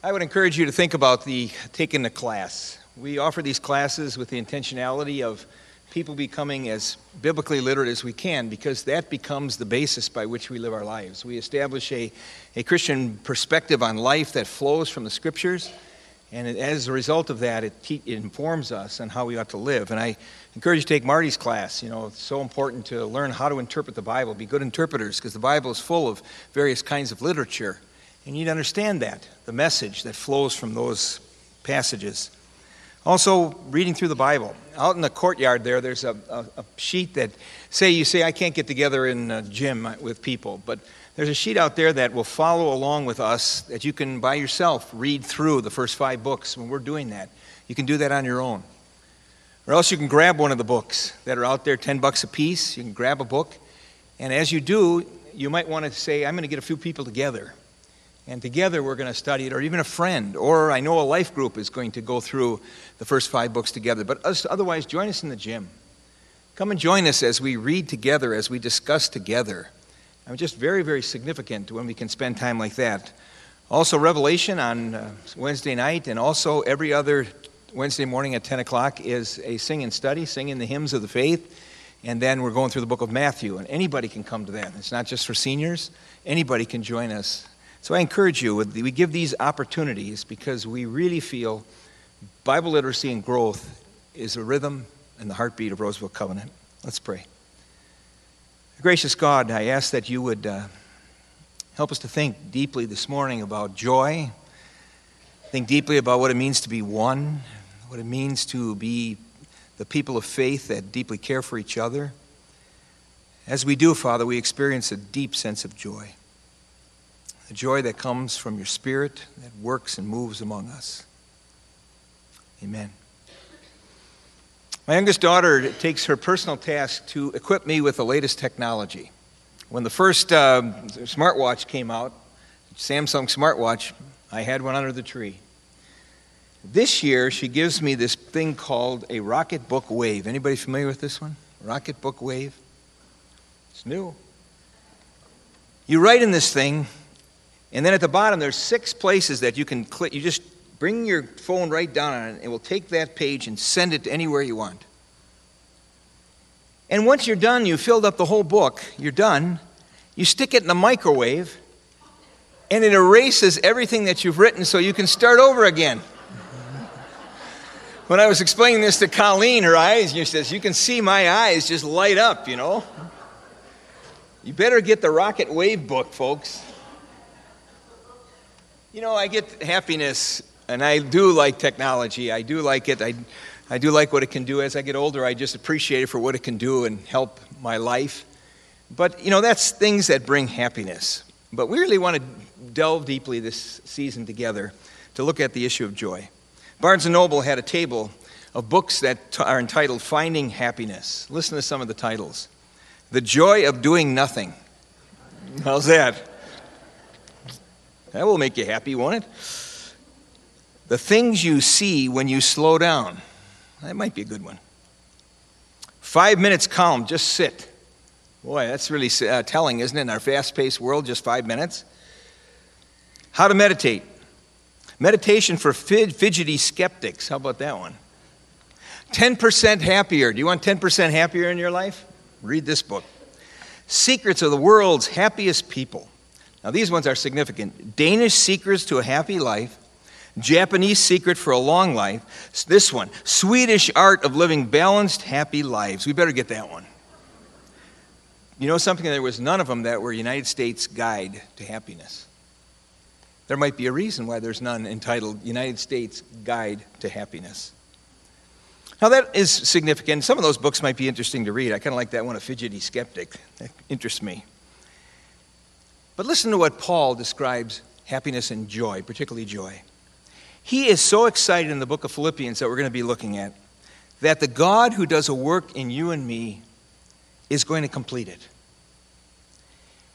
I would encourage you to think about the taking the class. We offer these classes with the intentionality of people becoming as biblically literate as we can because that becomes the basis by which we live our lives. We establish a, a Christian perspective on life that flows from the scriptures, and it, as a result of that, it, te- it informs us on how we ought to live. And I encourage you to take Marty's class. You know, it's so important to learn how to interpret the Bible, be good interpreters, because the Bible is full of various kinds of literature. You need to understand that, the message that flows from those passages. Also, reading through the Bible. Out in the courtyard there, there's a, a, a sheet that, say, you say, I can't get together in a gym with people, but there's a sheet out there that will follow along with us that you can, by yourself, read through the first five books when we're doing that. You can do that on your own. Or else you can grab one of the books that are out there, 10 bucks a piece. You can grab a book. And as you do, you might want to say, I'm going to get a few people together and together we're going to study it, or even a friend, or I know a life group is going to go through the first five books together. But otherwise, join us in the gym. Come and join us as we read together, as we discuss together. I'm just very, very significant when we can spend time like that. Also, Revelation on uh, Wednesday night, and also every other Wednesday morning at 10 o'clock is a sing and study, singing the hymns of the faith. And then we're going through the book of Matthew, and anybody can come to that. It's not just for seniors, anybody can join us so I encourage you, we give these opportunities because we really feel Bible literacy and growth is a rhythm and the heartbeat of Roseville Covenant. Let's pray. Gracious God, I ask that you would uh, help us to think deeply this morning about joy, think deeply about what it means to be one, what it means to be the people of faith that deeply care for each other. As we do, Father, we experience a deep sense of joy the joy that comes from your Spirit that works and moves among us. Amen. My youngest daughter takes her personal task to equip me with the latest technology. When the first uh, smartwatch came out, Samsung smartwatch, I had one under the tree. This year, she gives me this thing called a Rocketbook Wave. Anybody familiar with this one? Rocketbook Wave? It's new. You write in this thing, and then at the bottom, there's six places that you can click. You just bring your phone right down on it, and it will take that page and send it to anywhere you want. And once you're done, you filled up the whole book, you're done, you stick it in the microwave, and it erases everything that you've written so you can start over again. when I was explaining this to Colleen, her eyes, she says, You can see my eyes just light up, you know. You better get the Rocket Wave book, folks. You know, I get happiness, and I do like technology. I do like it. I, I do like what it can do. As I get older, I just appreciate it for what it can do and help my life. But, you know, that's things that bring happiness. But we really want to delve deeply this season together to look at the issue of joy. Barnes & Noble had a table of books that are entitled Finding Happiness. Listen to some of the titles The Joy of Doing Nothing. How's that? That will make you happy, won't it? The things you see when you slow down. That might be a good one. Five minutes calm, just sit. Boy, that's really uh, telling, isn't it? In our fast paced world, just five minutes. How to meditate. Meditation for fidgety skeptics. How about that one? 10% happier. Do you want 10% happier in your life? Read this book. Secrets of the world's happiest people. Now, these ones are significant. Danish Secrets to a Happy Life, Japanese Secret for a Long Life. This one, Swedish Art of Living Balanced, Happy Lives. We better get that one. You know something? There was none of them that were United States Guide to Happiness. There might be a reason why there's none entitled United States Guide to Happiness. Now, that is significant. Some of those books might be interesting to read. I kind of like that one, A Fidgety Skeptic. That interests me. But listen to what Paul describes happiness and joy, particularly joy. He is so excited in the book of Philippians that we're going to be looking at that the God who does a work in you and me is going to complete it.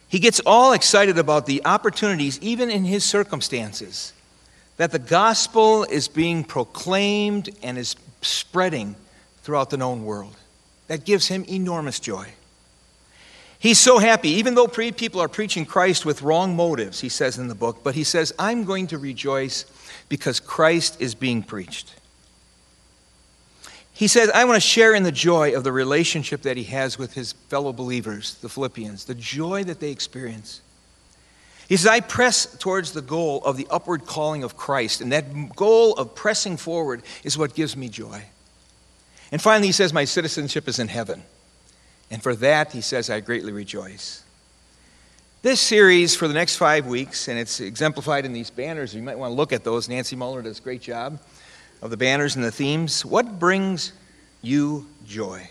He gets all excited about the opportunities, even in his circumstances, that the gospel is being proclaimed and is spreading throughout the known world. That gives him enormous joy. He's so happy, even though people are preaching Christ with wrong motives, he says in the book, but he says, I'm going to rejoice because Christ is being preached. He says, I want to share in the joy of the relationship that he has with his fellow believers, the Philippians, the joy that they experience. He says, I press towards the goal of the upward calling of Christ, and that goal of pressing forward is what gives me joy. And finally, he says, My citizenship is in heaven. And for that, he says, I greatly rejoice. This series for the next five weeks, and it's exemplified in these banners. You might want to look at those. Nancy Muller does a great job of the banners and the themes. What brings you joy?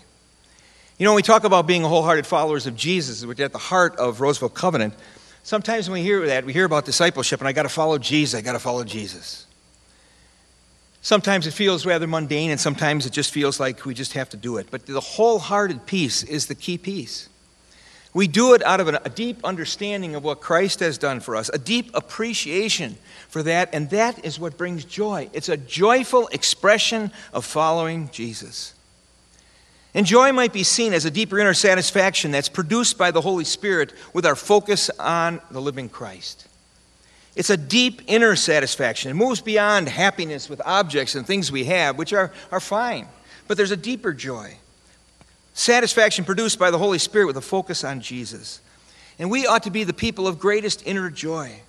You know, when we talk about being wholehearted followers of Jesus, which is at the heart of Roseville Covenant, sometimes when we hear that, we hear about discipleship, and I got to follow Jesus, I got to follow Jesus. Sometimes it feels rather mundane, and sometimes it just feels like we just have to do it. But the wholehearted piece is the key piece. We do it out of a deep understanding of what Christ has done for us, a deep appreciation for that, and that is what brings joy. It's a joyful expression of following Jesus. And joy might be seen as a deeper inner satisfaction that's produced by the Holy Spirit with our focus on the living Christ. It's a deep inner satisfaction. It moves beyond happiness with objects and things we have, which are, are fine. But there's a deeper joy. Satisfaction produced by the Holy Spirit with a focus on Jesus. And we ought to be the people of greatest inner joy.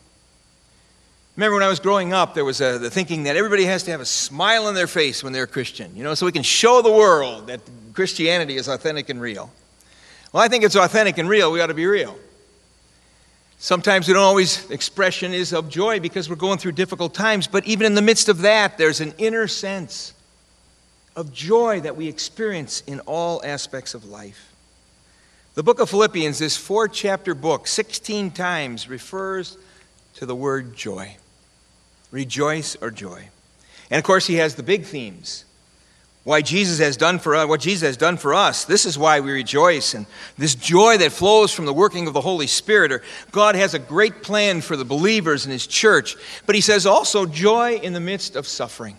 Remember when I was growing up, there was a, the thinking that everybody has to have a smile on their face when they're a Christian, you know, so we can show the world that Christianity is authentic and real. Well, I think it's authentic and real. We ought to be real. Sometimes we don't always, expression is of joy because we're going through difficult times, but even in the midst of that, there's an inner sense of joy that we experience in all aspects of life. The book of Philippians, this four chapter book, 16 times refers to the word joy. Rejoice or joy. And of course, he has the big themes why Jesus has done for us, what Jesus has done for us. This is why we rejoice. And this joy that flows from the working of the Holy Spirit, or God has a great plan for the believers in His church. But He says also joy in the midst of suffering.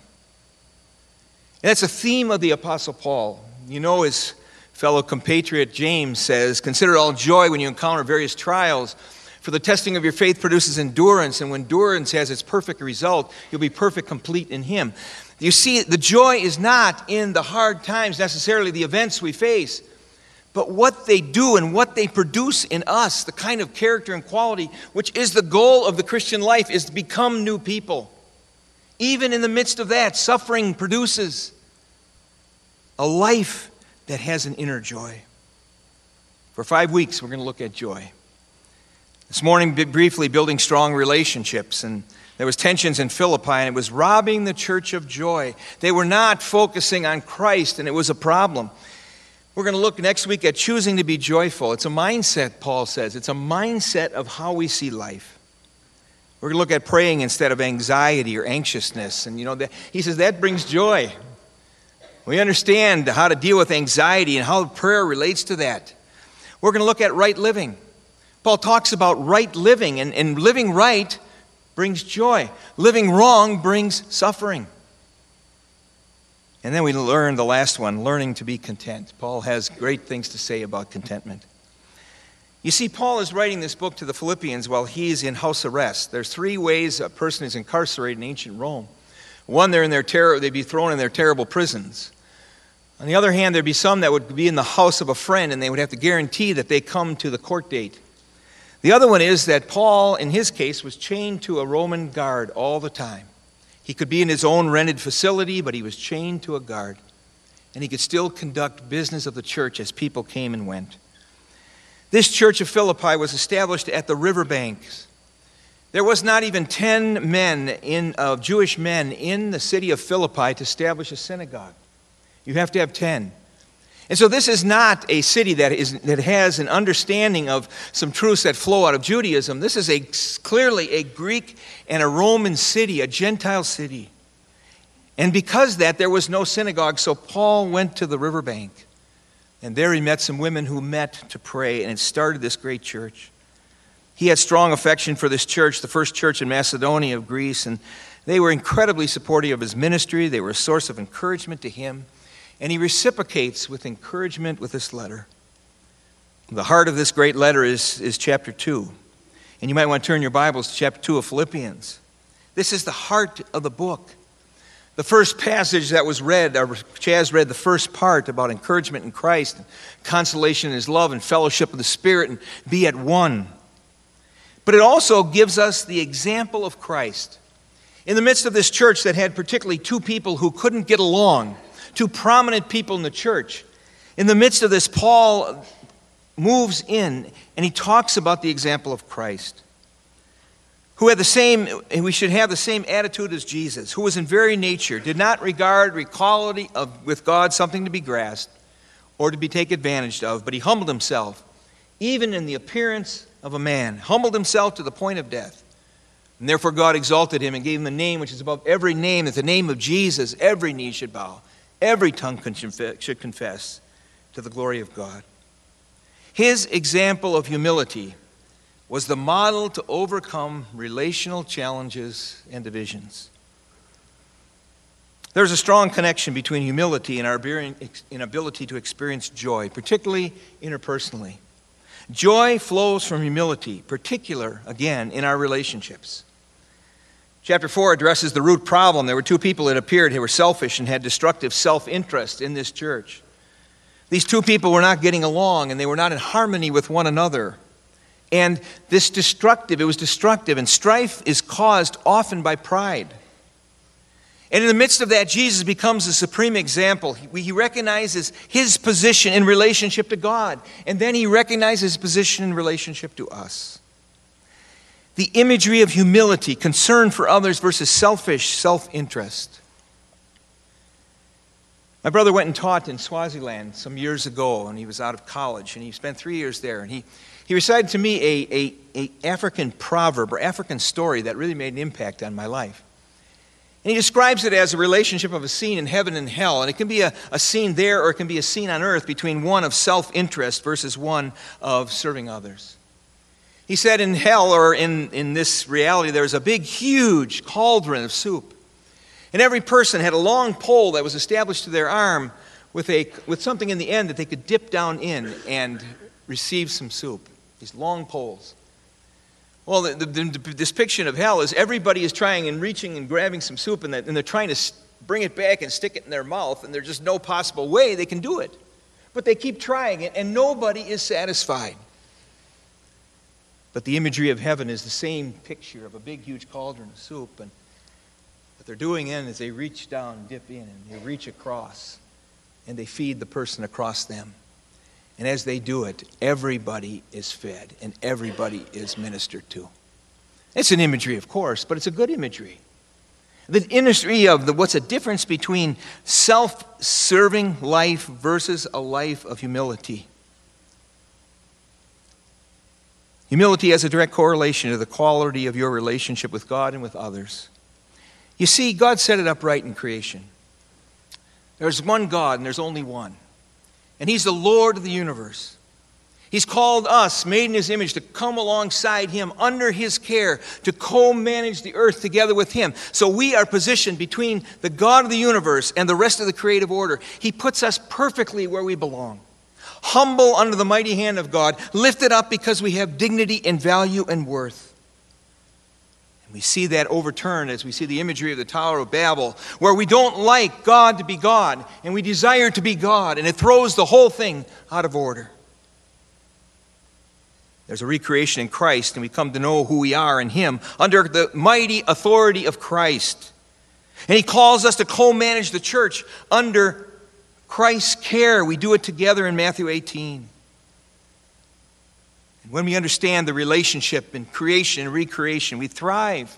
And that's a theme of the Apostle Paul. You know, his fellow compatriot James says, Consider all joy when you encounter various trials. For the testing of your faith produces endurance, and when endurance has its perfect result, you'll be perfect, complete in Him. You see, the joy is not in the hard times, necessarily the events we face, but what they do and what they produce in us, the kind of character and quality, which is the goal of the Christian life, is to become new people. Even in the midst of that, suffering produces a life that has an inner joy. For five weeks, we're going to look at joy. This morning, briefly, building strong relationships and there was tensions in Philippi, and it was robbing the church of joy. They were not focusing on Christ, and it was a problem. We're going to look next week at choosing to be joyful. It's a mindset, Paul says. It's a mindset of how we see life. We're going to look at praying instead of anxiety or anxiousness. And you know, that, he says that brings joy. We understand how to deal with anxiety and how prayer relates to that. We're going to look at right living. Paul talks about right living, and, and living right brings joy. Living wrong brings suffering. And then we learn the last one learning to be content. Paul has great things to say about contentment. You see, Paul is writing this book to the Philippians while he's in house arrest. There's three ways a person is incarcerated in ancient Rome. One, they're in their terror, they'd be thrown in their terrible prisons. On the other hand, there'd be some that would be in the house of a friend and they would have to guarantee that they come to the court date. The other one is that Paul, in his case, was chained to a Roman guard all the time. He could be in his own rented facility, but he was chained to a guard. And he could still conduct business of the church as people came and went. This church of Philippi was established at the riverbanks. There was not even 10 men in, of Jewish men in the city of Philippi to establish a synagogue. You have to have 10. And so this is not a city that, is, that has an understanding of some truths that flow out of Judaism. This is a, clearly a Greek and a Roman city, a Gentile city. And because that, there was no synagogue, so Paul went to the riverbank. And there he met some women who met to pray, and it started this great church. He had strong affection for this church, the first church in Macedonia of Greece, and they were incredibly supportive of his ministry. They were a source of encouragement to him. And he reciprocates with encouragement with this letter. The heart of this great letter is, is chapter 2. And you might want to turn your Bibles to chapter 2 of Philippians. This is the heart of the book. The first passage that was read, or Chaz read the first part about encouragement in Christ, and consolation in His love, and fellowship of the Spirit, and be at one. But it also gives us the example of Christ. In the midst of this church that had particularly two people who couldn't get along, two prominent people in the church, in the midst of this, Paul moves in and he talks about the example of Christ who had the same, we should have the same attitude as Jesus, who was in very nature, did not regard equality of, with God something to be grasped or to be taken advantage of, but he humbled himself, even in the appearance of a man, humbled himself to the point of death. And therefore God exalted him and gave him a name which is above every name, that the name of Jesus every knee should bow, every tongue should confess to the glory of God. His example of humility was the model to overcome relational challenges and divisions. There's a strong connection between humility and our inability to experience joy, particularly interpersonally. Joy flows from humility, particular, again, in our relationships. Chapter 4 addresses the root problem. There were two people that appeared who were selfish and had destructive self interest in this church. These two people were not getting along and they were not in harmony with one another. And this destructive, it was destructive, and strife is caused often by pride. And in the midst of that, Jesus becomes the supreme example. He, he, recognizes his position in relationship to God, and then he recognizes his position in relationship to us. The imagery of humility, concern for others versus selfish self interest. My brother went and taught in Swaziland some years ago, and he was out of college, and he spent three years there. And he, he recited to me a, a, a African proverb or African story that really made an impact on my life. And he describes it as a relationship of a scene in heaven and hell. And it can be a, a scene there or it can be a scene on earth between one of self interest versus one of serving others. He said in hell or in, in this reality, there's a big, huge cauldron of soup. And every person had a long pole that was established to their arm with, a, with something in the end that they could dip down in and receive some soup these long poles. Well, the, the, the, picture of hell is everybody is trying and reaching and grabbing some soup, and, and they're trying to bring it back and stick it in their mouth, and there's just no possible way they can do it. But they keep trying it, and nobody is satisfied. But the imagery of heaven is the same picture of a big, huge cauldron of soup. And what they're doing in is they reach down, dip in, and they reach across, and they feed the person across them. And as they do it, everybody is fed and everybody is ministered to. It's an imagery, of course, but it's a good imagery. The imagery of the, what's the difference between self serving life versus a life of humility. Humility has a direct correlation to the quality of your relationship with God and with others. You see, God set it up right in creation. There's one God and there's only one and He's the Lord of the universe. He's called us, made in His image, to come alongside Him under His care, to co manage the earth together with Him. So we are positioned between the God of the universe and the rest of the creative order. He puts us perfectly where we belong. Humble under the mighty hand of God, lifted up because we have dignity and value and worth. And we see that overturned as we see the imagery of the Tower of Babel, where we don't like God to be God and we desire to be God, and it throws the whole thing out of order. There's a recreation in Christ, and we come to know who we are in Him under the mighty authority of Christ. And He calls us to co manage the church under Christ's care. We do it together in Matthew 18. And when we understand the relationship in creation and recreation, we thrive.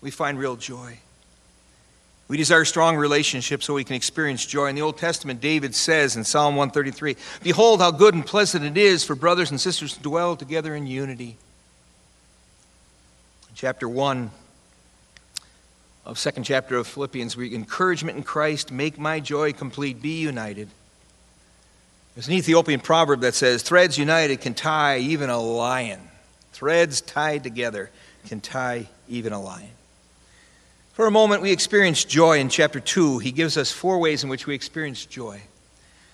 We find real joy. We desire strong relationships so we can experience joy. In the Old Testament, David says in Psalm 133 Behold, how good and pleasant it is for brothers and sisters to dwell together in unity. In chapter 1 of second chapter of Philippians, we encouragement in Christ, make my joy complete, be united. There's an Ethiopian proverb that says, Threads united can tie even a lion. Threads tied together can tie even a lion. For a moment, we experience joy in chapter 2. He gives us four ways in which we experience joy.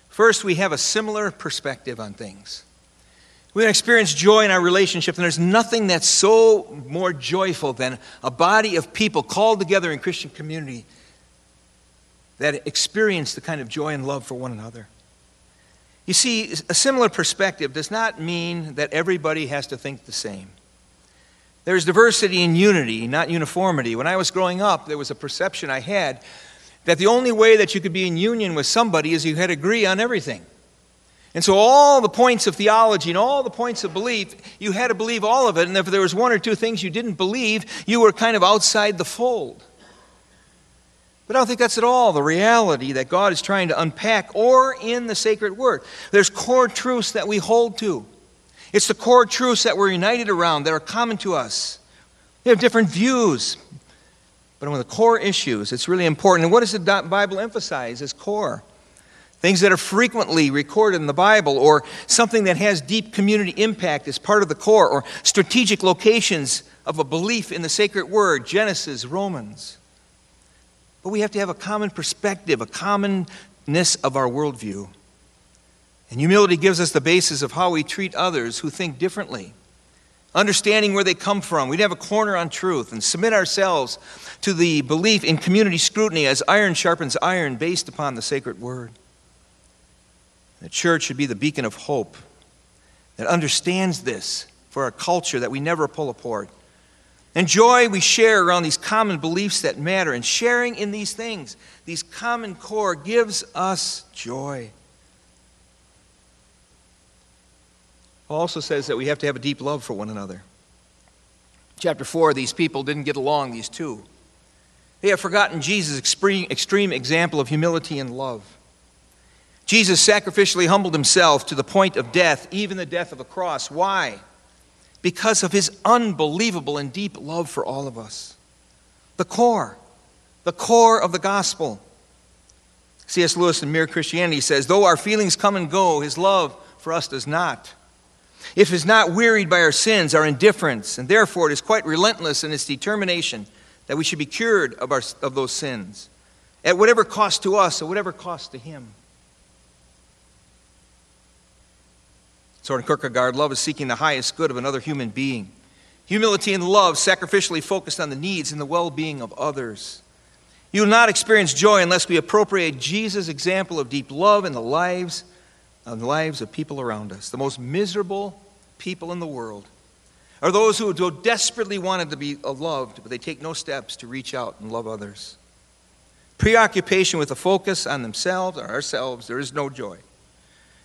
First, we have a similar perspective on things. We want to experience joy in our relationship, and there's nothing that's so more joyful than a body of people called together in Christian community that experience the kind of joy and love for one another. You see, a similar perspective does not mean that everybody has to think the same. There's diversity in unity, not uniformity. When I was growing up, there was a perception I had that the only way that you could be in union with somebody is you had to agree on everything. And so, all the points of theology and all the points of belief, you had to believe all of it. And if there was one or two things you didn't believe, you were kind of outside the fold. But I don't think that's at all the reality that God is trying to unpack or in the sacred word. There's core truths that we hold to. It's the core truths that we're united around that are common to us. We have different views, but on the core issues, it's really important. And what does the Bible emphasize as core? Things that are frequently recorded in the Bible, or something that has deep community impact as part of the core, or strategic locations of a belief in the sacred word, Genesis, Romans. But we have to have a common perspective, a commonness of our worldview. And humility gives us the basis of how we treat others who think differently, understanding where they come from. We'd have a corner on truth and submit ourselves to the belief in community scrutiny as iron sharpens iron based upon the sacred word. The church should be the beacon of hope that understands this for a culture that we never pull apart. And joy we share around these common beliefs that matter. And sharing in these things, these common core, gives us joy. Paul also says that we have to have a deep love for one another. Chapter 4, these people didn't get along, these two. They have forgotten Jesus' extreme, extreme example of humility and love. Jesus sacrificially humbled himself to the point of death, even the death of a cross. Why? Because of his unbelievable and deep love for all of us. The core, the core of the gospel. C.S. Lewis in Mere Christianity says, Though our feelings come and go, his love for us does not if is not wearied by our sins, our indifference, and therefore it is quite relentless in its determination that we should be cured of, our, of those sins, at whatever cost to us or whatever cost to Him. Soren Kierkegaard, love is seeking the highest good of another human being. Humility and love sacrificially focused on the needs and the well being of others. You will not experience joy unless we appropriate Jesus' example of deep love in the lives on the lives of people around us. The most miserable people in the world are those who so desperately wanted to be uh, loved, but they take no steps to reach out and love others. Preoccupation with a focus on themselves or ourselves, there is no joy.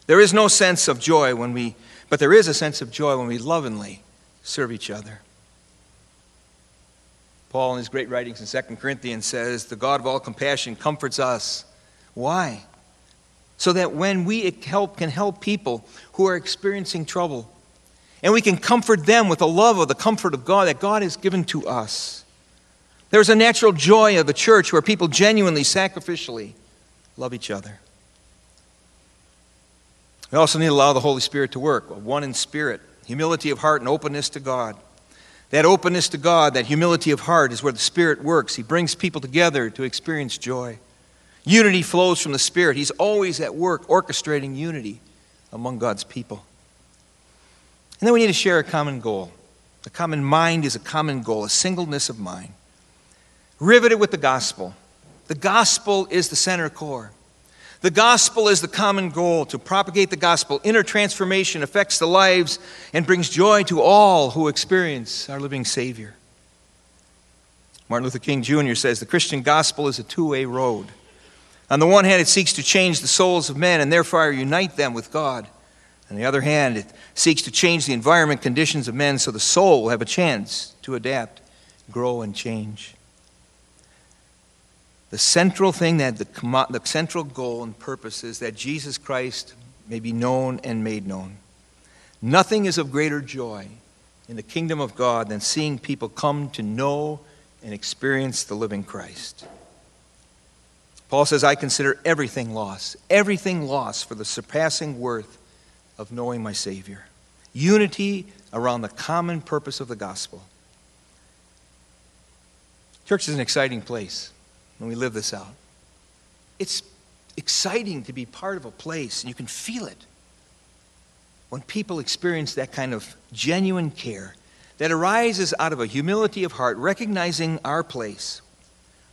There is no sense of joy when we, but there is a sense of joy when we lovingly serve each other. Paul, in his great writings in 2 Corinthians, says, The God of all compassion comforts us. Why? so that when we help, can help people who are experiencing trouble, and we can comfort them with the love of the comfort of God that God has given to us. There's a natural joy of a church where people genuinely, sacrificially love each other. We also need to allow the Holy Spirit to work, one in spirit, humility of heart, and openness to God. That openness to God, that humility of heart, is where the Spirit works. He brings people together to experience joy. Unity flows from the Spirit. He's always at work orchestrating unity among God's people. And then we need to share a common goal. A common mind is a common goal, a singleness of mind. Riveted with the gospel. The gospel is the center core. The gospel is the common goal to propagate the gospel. Inner transformation affects the lives and brings joy to all who experience our living Savior. Martin Luther King Jr. says the Christian gospel is a two way road. On the one hand, it seeks to change the souls of men and therefore unite them with God. On the other hand, it seeks to change the environment conditions of men so the soul will have a chance to adapt, grow, and change. The central thing that the, the central goal and purpose is that Jesus Christ may be known and made known. Nothing is of greater joy in the kingdom of God than seeing people come to know and experience the living Christ. Paul says, I consider everything loss, everything loss for the surpassing worth of knowing my Savior. Unity around the common purpose of the gospel. Church is an exciting place when we live this out. It's exciting to be part of a place, and you can feel it. when people experience that kind of genuine care that arises out of a humility of heart, recognizing our place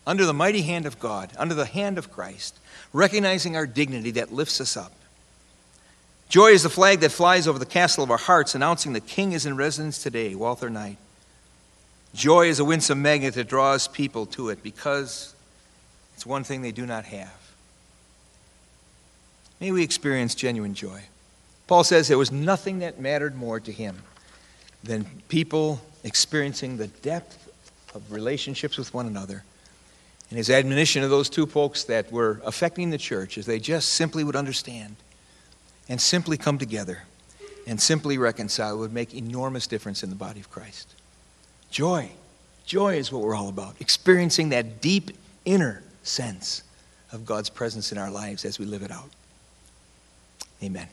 under the mighty hand of God, under the hand of Christ, recognizing our dignity that lifts us up. Joy is the flag that flies over the castle of our hearts, announcing the King is in residence today, Walter Knight. Joy is a winsome magnet that draws people to it because it's one thing they do not have. May we experience genuine joy. Paul says there was nothing that mattered more to him than people experiencing the depth of relationships with one another. And his admonition of those two folks that were affecting the church is they just simply would understand and simply come together and simply reconcile would make enormous difference in the body of Christ. Joy. Joy is what we're all about. Experiencing that deep inner sense of God's presence in our lives as we live it out. Amen.